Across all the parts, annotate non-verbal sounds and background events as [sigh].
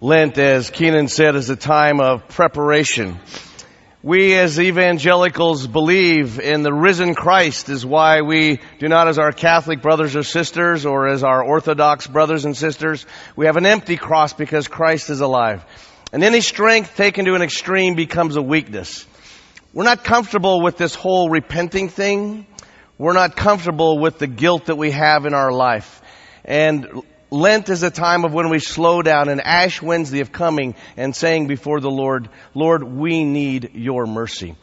Lent, as Keenan said, is a time of preparation. We as evangelicals believe in the risen Christ is why we do not as our Catholic brothers or sisters or as our Orthodox brothers and sisters. We have an empty cross because Christ is alive. And any strength taken to an extreme becomes a weakness. We're not comfortable with this whole repenting thing. We're not comfortable with the guilt that we have in our life. And Lent is a time of when we slow down and Ash Wednesday of coming and saying before the Lord, Lord, we need your mercy.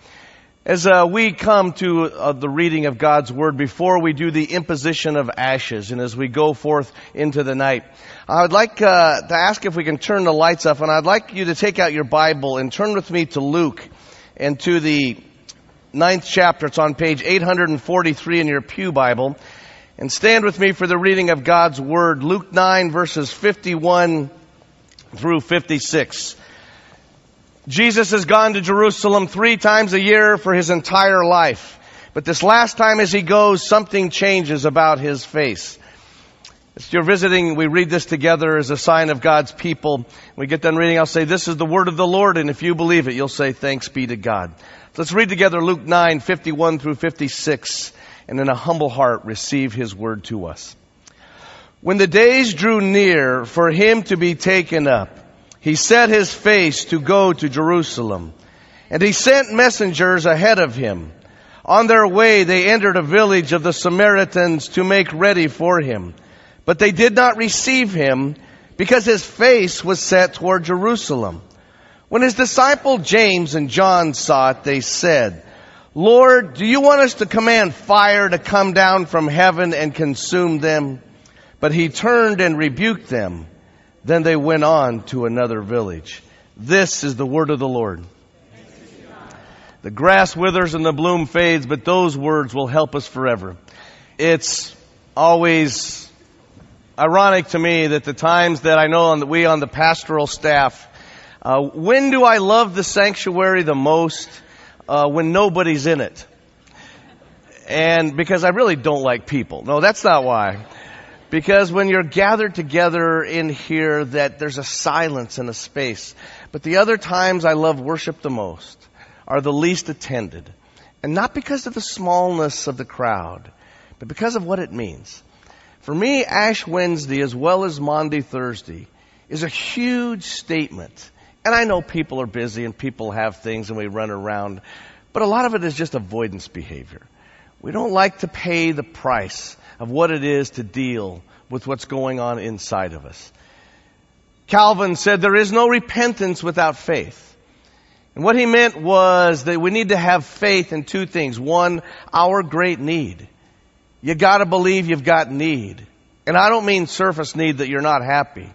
As uh, we come to uh, the reading of God's Word before we do the imposition of ashes and as we go forth into the night, I would like uh, to ask if we can turn the lights up and I'd like you to take out your Bible and turn with me to Luke and to the ninth chapter. It's on page 843 in your Pew Bible. And stand with me for the reading of God's Word, Luke 9 verses 51 through 56. Jesus has gone to Jerusalem three times a year for his entire life. But this last time as he goes, something changes about his face. If you're visiting, we read this together as a sign of God's people. we get done reading, I'll say, this is the word of the Lord, and if you believe it, you'll say, thanks be to God. So let's read together Luke 9, 51 through 56 and in a humble heart receive his word to us. When the days drew near for him to be taken up, he set his face to go to Jerusalem. And he sent messengers ahead of him. On their way, they entered a village of the Samaritans to make ready for him. But they did not receive him because his face was set toward Jerusalem. When his disciple James and John saw it, they said, Lord, do you want us to command fire to come down from heaven and consume them? But he turned and rebuked them. Then they went on to another village. This is the word of the Lord. The grass withers and the bloom fades, but those words will help us forever. It's always ironic to me that the times that I know we on the pastoral staff, uh, when do I love the sanctuary the most? Uh, when nobody's in it. And because I really don't like people. No, that's not why. Because when you're gathered together in here, that there's a silence and a space. But the other times I love worship the most are the least attended. And not because of the smallness of the crowd, but because of what it means. For me, Ash Wednesday as well as Maundy Thursday is a huge statement and I know people are busy and people have things and we run around, but a lot of it is just avoidance behavior. We don't like to pay the price of what it is to deal with what's going on inside of us. Calvin said there is no repentance without faith. And what he meant was that we need to have faith in two things. One, our great need. You gotta believe you've got need. And I don't mean surface need that you're not happy.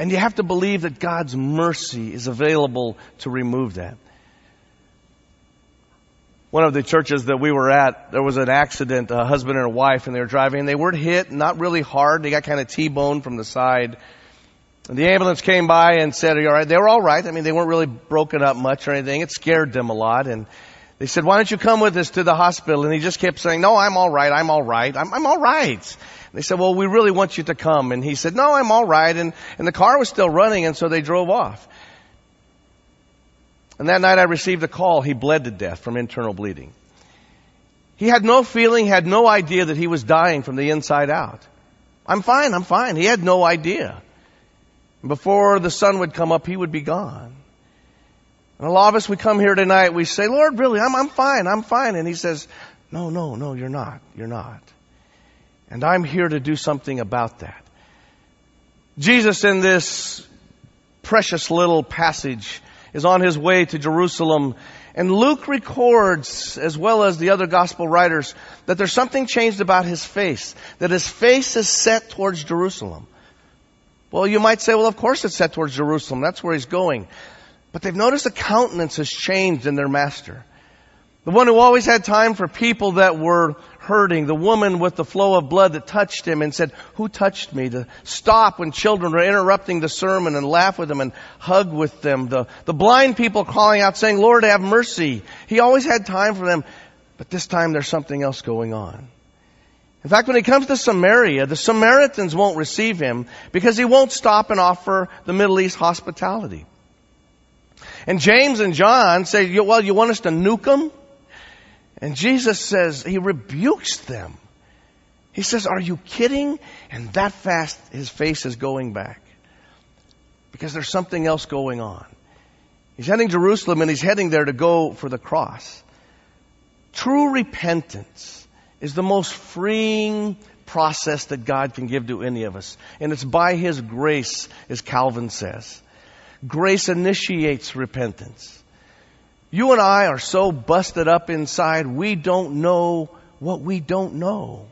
And you have to believe that God's mercy is available to remove that. One of the churches that we were at, there was an accident, a husband and a wife, and they were driving, and they weren't hit, not really hard. They got kind of T-boned from the side. And the ambulance came by and said, are you alright? They were alright. I mean, they weren't really broken up much or anything. It scared them a lot. And they said, why don't you come with us to the hospital? And he just kept saying, no, I'm alright. I'm alright. I'm, I'm alright. They said, well, we really want you to come. And he said, no, I'm all right. And, and the car was still running, and so they drove off. And that night I received a call. He bled to death from internal bleeding. He had no feeling, had no idea that he was dying from the inside out. I'm fine, I'm fine. He had no idea. Before the sun would come up, he would be gone. And a lot of us, we come here tonight, we say, Lord, really, I'm, I'm fine, I'm fine. And he says, no, no, no, you're not, you're not. And I'm here to do something about that. Jesus in this precious little passage is on his way to Jerusalem and Luke records, as well as the other gospel writers, that there's something changed about his face, that his face is set towards Jerusalem. Well, you might say, well, of course it's set towards Jerusalem. That's where he's going. But they've noticed the countenance has changed in their master. The one who always had time for people that were hurting, the woman with the flow of blood that touched him and said, who touched me? To stop when children were interrupting the sermon and laugh with them and hug with them. The, the blind people calling out saying, Lord, have mercy. He always had time for them, but this time there's something else going on. In fact, when he comes to Samaria, the Samaritans won't receive him because he won't stop and offer the Middle East hospitality. And James and John say, well, you want us to nuke them? And Jesus says, he rebukes them. He says, are you kidding? And that fast, his face is going back. Because there's something else going on. He's heading Jerusalem and he's heading there to go for the cross. True repentance is the most freeing process that God can give to any of us. And it's by His grace, as Calvin says. Grace initiates repentance. You and I are so busted up inside, we don't know what we don't know.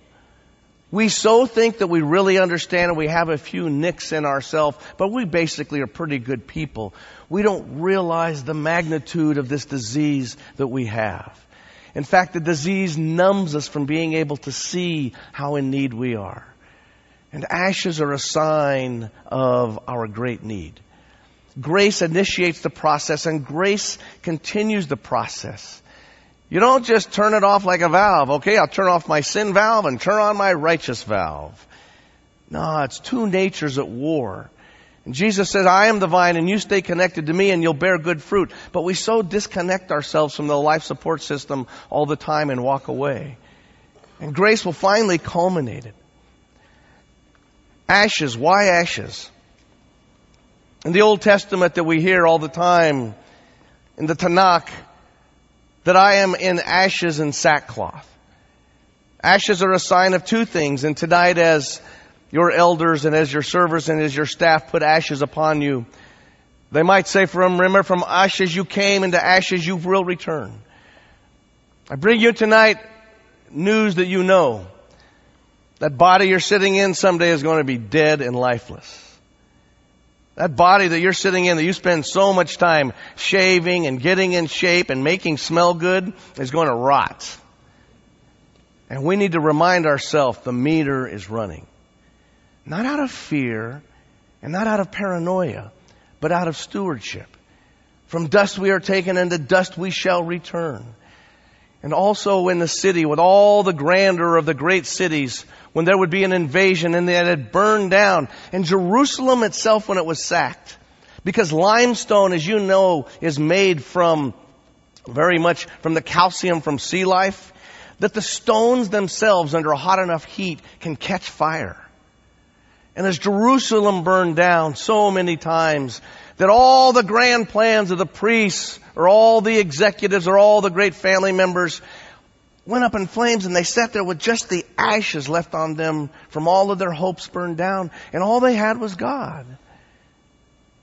We so think that we really understand and we have a few nicks in ourselves, but we basically are pretty good people. We don't realize the magnitude of this disease that we have. In fact, the disease numbs us from being able to see how in need we are. And ashes are a sign of our great need. Grace initiates the process and grace continues the process. You don't just turn it off like a valve. Okay, I'll turn off my sin valve and turn on my righteous valve. No, it's two natures at war. And Jesus says, I am the vine and you stay connected to me and you'll bear good fruit. But we so disconnect ourselves from the life support system all the time and walk away. And grace will finally culminate it. Ashes. Why ashes? In the Old Testament that we hear all the time, in the Tanakh, that I am in ashes and sackcloth. Ashes are a sign of two things, and tonight as your elders and as your servers and as your staff put ashes upon you, they might say from, remember, from ashes you came, into ashes you will return. I bring you tonight news that you know. That body you're sitting in someday is going to be dead and lifeless. That body that you're sitting in that you spend so much time shaving and getting in shape and making smell good is going to rot. And we need to remind ourselves the meter is running. Not out of fear and not out of paranoia, but out of stewardship. From dust we are taken and to dust we shall return. And also in the city with all the grandeur of the great cities when there would be an invasion and it had burned down. And Jerusalem itself when it was sacked. Because limestone, as you know, is made from very much from the calcium from sea life, that the stones themselves under a hot enough heat can catch fire. And as Jerusalem burned down so many times, that all the grand plans of the priests or all the executives or all the great family members went up in flames and they sat there with just the ashes left on them from all of their hopes burned down and all they had was God.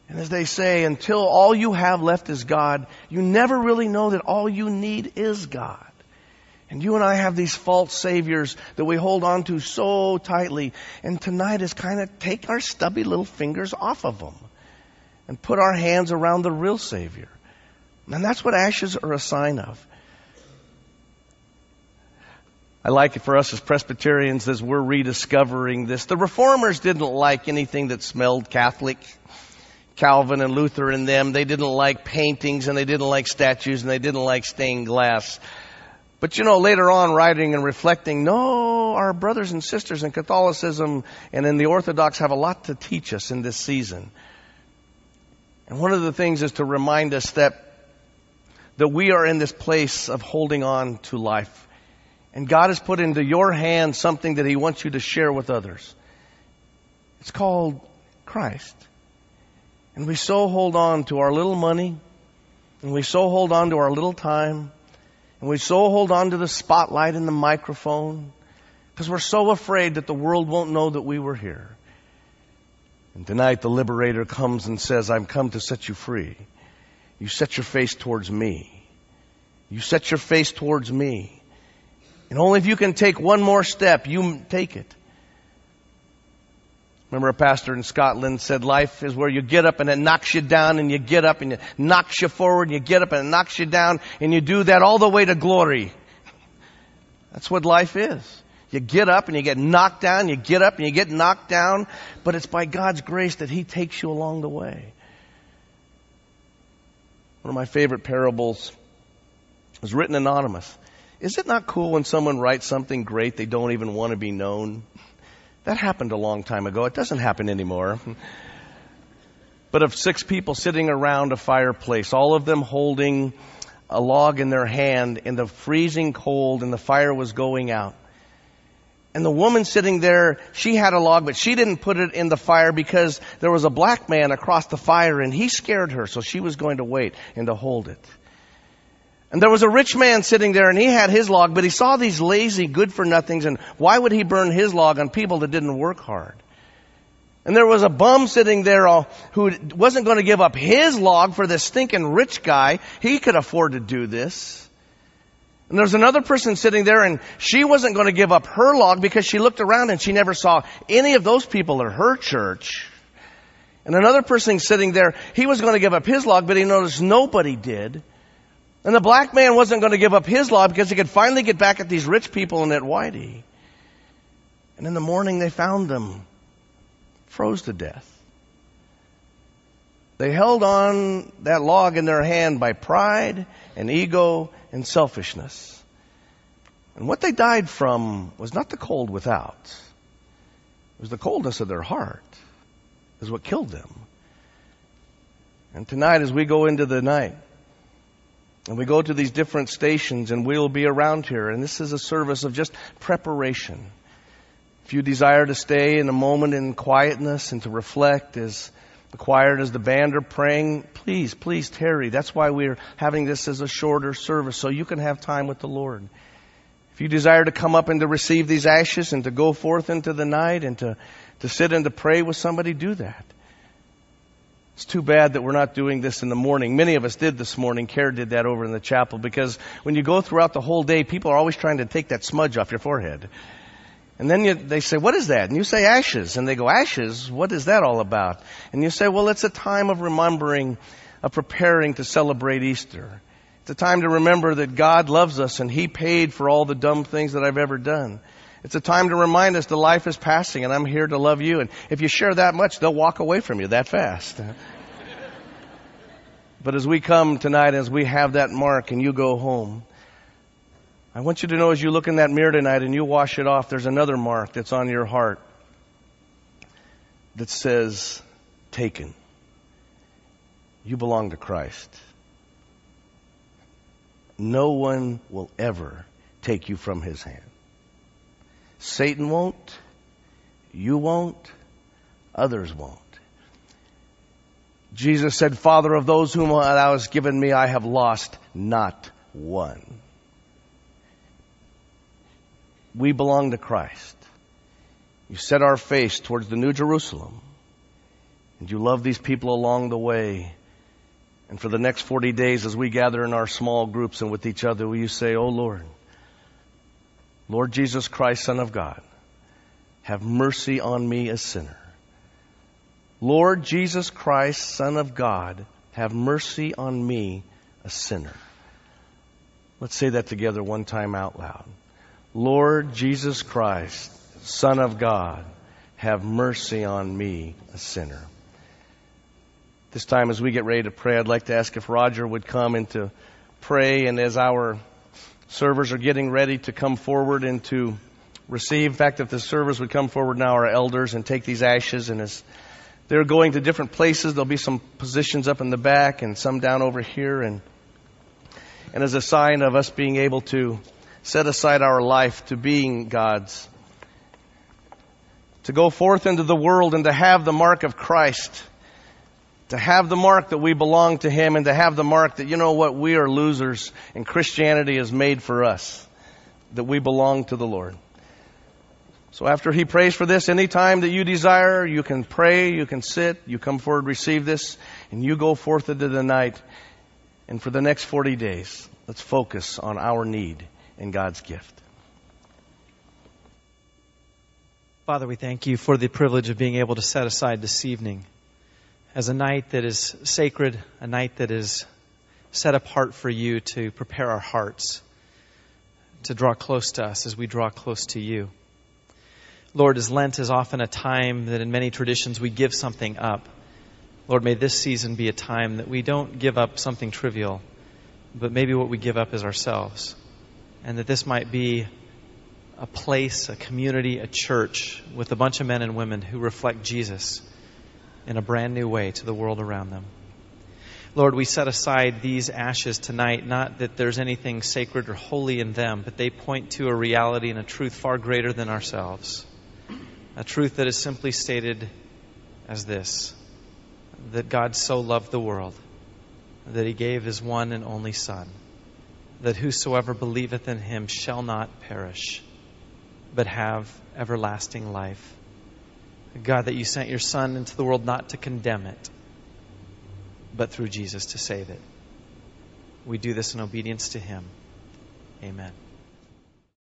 And as they say, until all you have left is God, you never really know that all you need is God. And you and I have these false saviors that we hold on to so tightly. And tonight is kind of take our stubby little fingers off of them and put our hands around the real savior. And that's what ashes are a sign of. I like it for us as Presbyterians as we're rediscovering this. The reformers didn't like anything that smelled Catholic. Calvin and Luther and them, they didn't like paintings and they didn't like statues and they didn't like stained glass. But you know, later on, writing and reflecting, no, our brothers and sisters in Catholicism and in the Orthodox have a lot to teach us in this season. And one of the things is to remind us that, that we are in this place of holding on to life. And God has put into your hands something that He wants you to share with others. It's called Christ. And we so hold on to our little money, and we so hold on to our little time, and we so hold on to the spotlight and the microphone because we're so afraid that the world won't know that we were here. And tonight the liberator comes and says, I'm come to set you free. You set your face towards me. You set your face towards me. And only if you can take one more step, you take it. Remember a pastor in Scotland said life is where you get up and it knocks you down and you get up and it knocks you forward and you get up and it knocks you down and you do that all the way to glory. That's what life is. You get up and you get knocked down, you get up and you get knocked down, but it's by God's grace that He takes you along the way. One of my favorite parables was written anonymous. Is it not cool when someone writes something great they don't even want to be known? That happened a long time ago. It doesn't happen anymore. [laughs] but of six people sitting around a fireplace, all of them holding a log in their hand in the freezing cold and the fire was going out. And the woman sitting there, she had a log, but she didn't put it in the fire because there was a black man across the fire and he scared her, so she was going to wait and to hold it. And there was a rich man sitting there and he had his log, but he saw these lazy, good for nothings and why would he burn his log on people that didn't work hard? And there was a bum sitting there who wasn't going to give up his log for this stinking rich guy. He could afford to do this. And there's another person sitting there and she wasn't going to give up her log because she looked around and she never saw any of those people at her church. And another person sitting there, he was going to give up his log, but he noticed nobody did. And the black man wasn't going to give up his log because he could finally get back at these rich people and at Whitey. And in the morning they found them froze to death. They held on that log in their hand by pride and ego and selfishness. And what they died from was not the cold without. It was the coldness of their heart is what killed them. And tonight as we go into the night, and we go to these different stations and we'll be around here, and this is a service of just preparation. If you desire to stay in a moment in quietness and to reflect as the choir as the band are praying, please, please tarry. That's why we're having this as a shorter service, so you can have time with the Lord. If you desire to come up and to receive these ashes and to go forth into the night and to, to sit and to pray with somebody, do that. It's too bad that we're not doing this in the morning. Many of us did this morning. Care did that over in the chapel because when you go throughout the whole day, people are always trying to take that smudge off your forehead. And then you, they say, what is that? And you say ashes. And they go, ashes? What is that all about? And you say, well, it's a time of remembering, of preparing to celebrate Easter. It's a time to remember that God loves us and He paid for all the dumb things that I've ever done. It's a time to remind us the life is passing and I'm here to love you. And if you share that much, they'll walk away from you that fast. [laughs] but as we come tonight, as we have that mark and you go home, I want you to know as you look in that mirror tonight and you wash it off, there's another mark that's on your heart that says, taken. You belong to Christ. No one will ever take you from his hand. Satan won't. You won't. Others won't. Jesus said, Father, of those whom thou hast given me, I have lost not one we belong to Christ. You set our face towards the New Jerusalem. And you love these people along the way. And for the next 40 days, as we gather in our small groups and with each other, will you say, Oh Lord, Lord Jesus Christ, Son of God, have mercy on me, a sinner. Lord Jesus Christ, Son of God, have mercy on me, a sinner. Let's say that together one time out loud. Lord Jesus Christ, Son of God, have mercy on me, a sinner. This time, as we get ready to pray, I'd like to ask if Roger would come and to pray. And as our servers are getting ready to come forward and to receive, in fact, if the servers would come forward now, our elders, and take these ashes, and as they're going to different places, there'll be some positions up in the back and some down over here, and and as a sign of us being able to set aside our life to being God's. To go forth into the world and to have the mark of Christ. To have the mark that we belong to Him and to have the mark that, you know what, we are losers and Christianity is made for us. That we belong to the Lord. So after He prays for this, any time that you desire, you can pray, you can sit, you come forward, receive this, and you go forth into the night. And for the next 40 days, let's focus on our need in God's gift. Father, we thank you for the privilege of being able to set aside this evening as a night that is sacred, a night that is set apart for you to prepare our hearts to draw close to us as we draw close to you. Lord, as Lent is often a time that in many traditions we give something up. Lord, may this season be a time that we don't give up something trivial, but maybe what we give up is ourselves and that this might be a place, a community, a church with a bunch of men and women who reflect Jesus in a brand new way to the world around them. Lord, we set aside these ashes tonight, not that there's anything sacred or holy in them, but they point to a reality and a truth far greater than ourselves. A truth that is simply stated as this that God so loved the world that he gave his one and only Son, that whosoever believeth in him shall not perish, but have everlasting life. God, that you sent your Son into the world not to condemn it but through Jesus to save it. We do this in obedience to Him. Amen.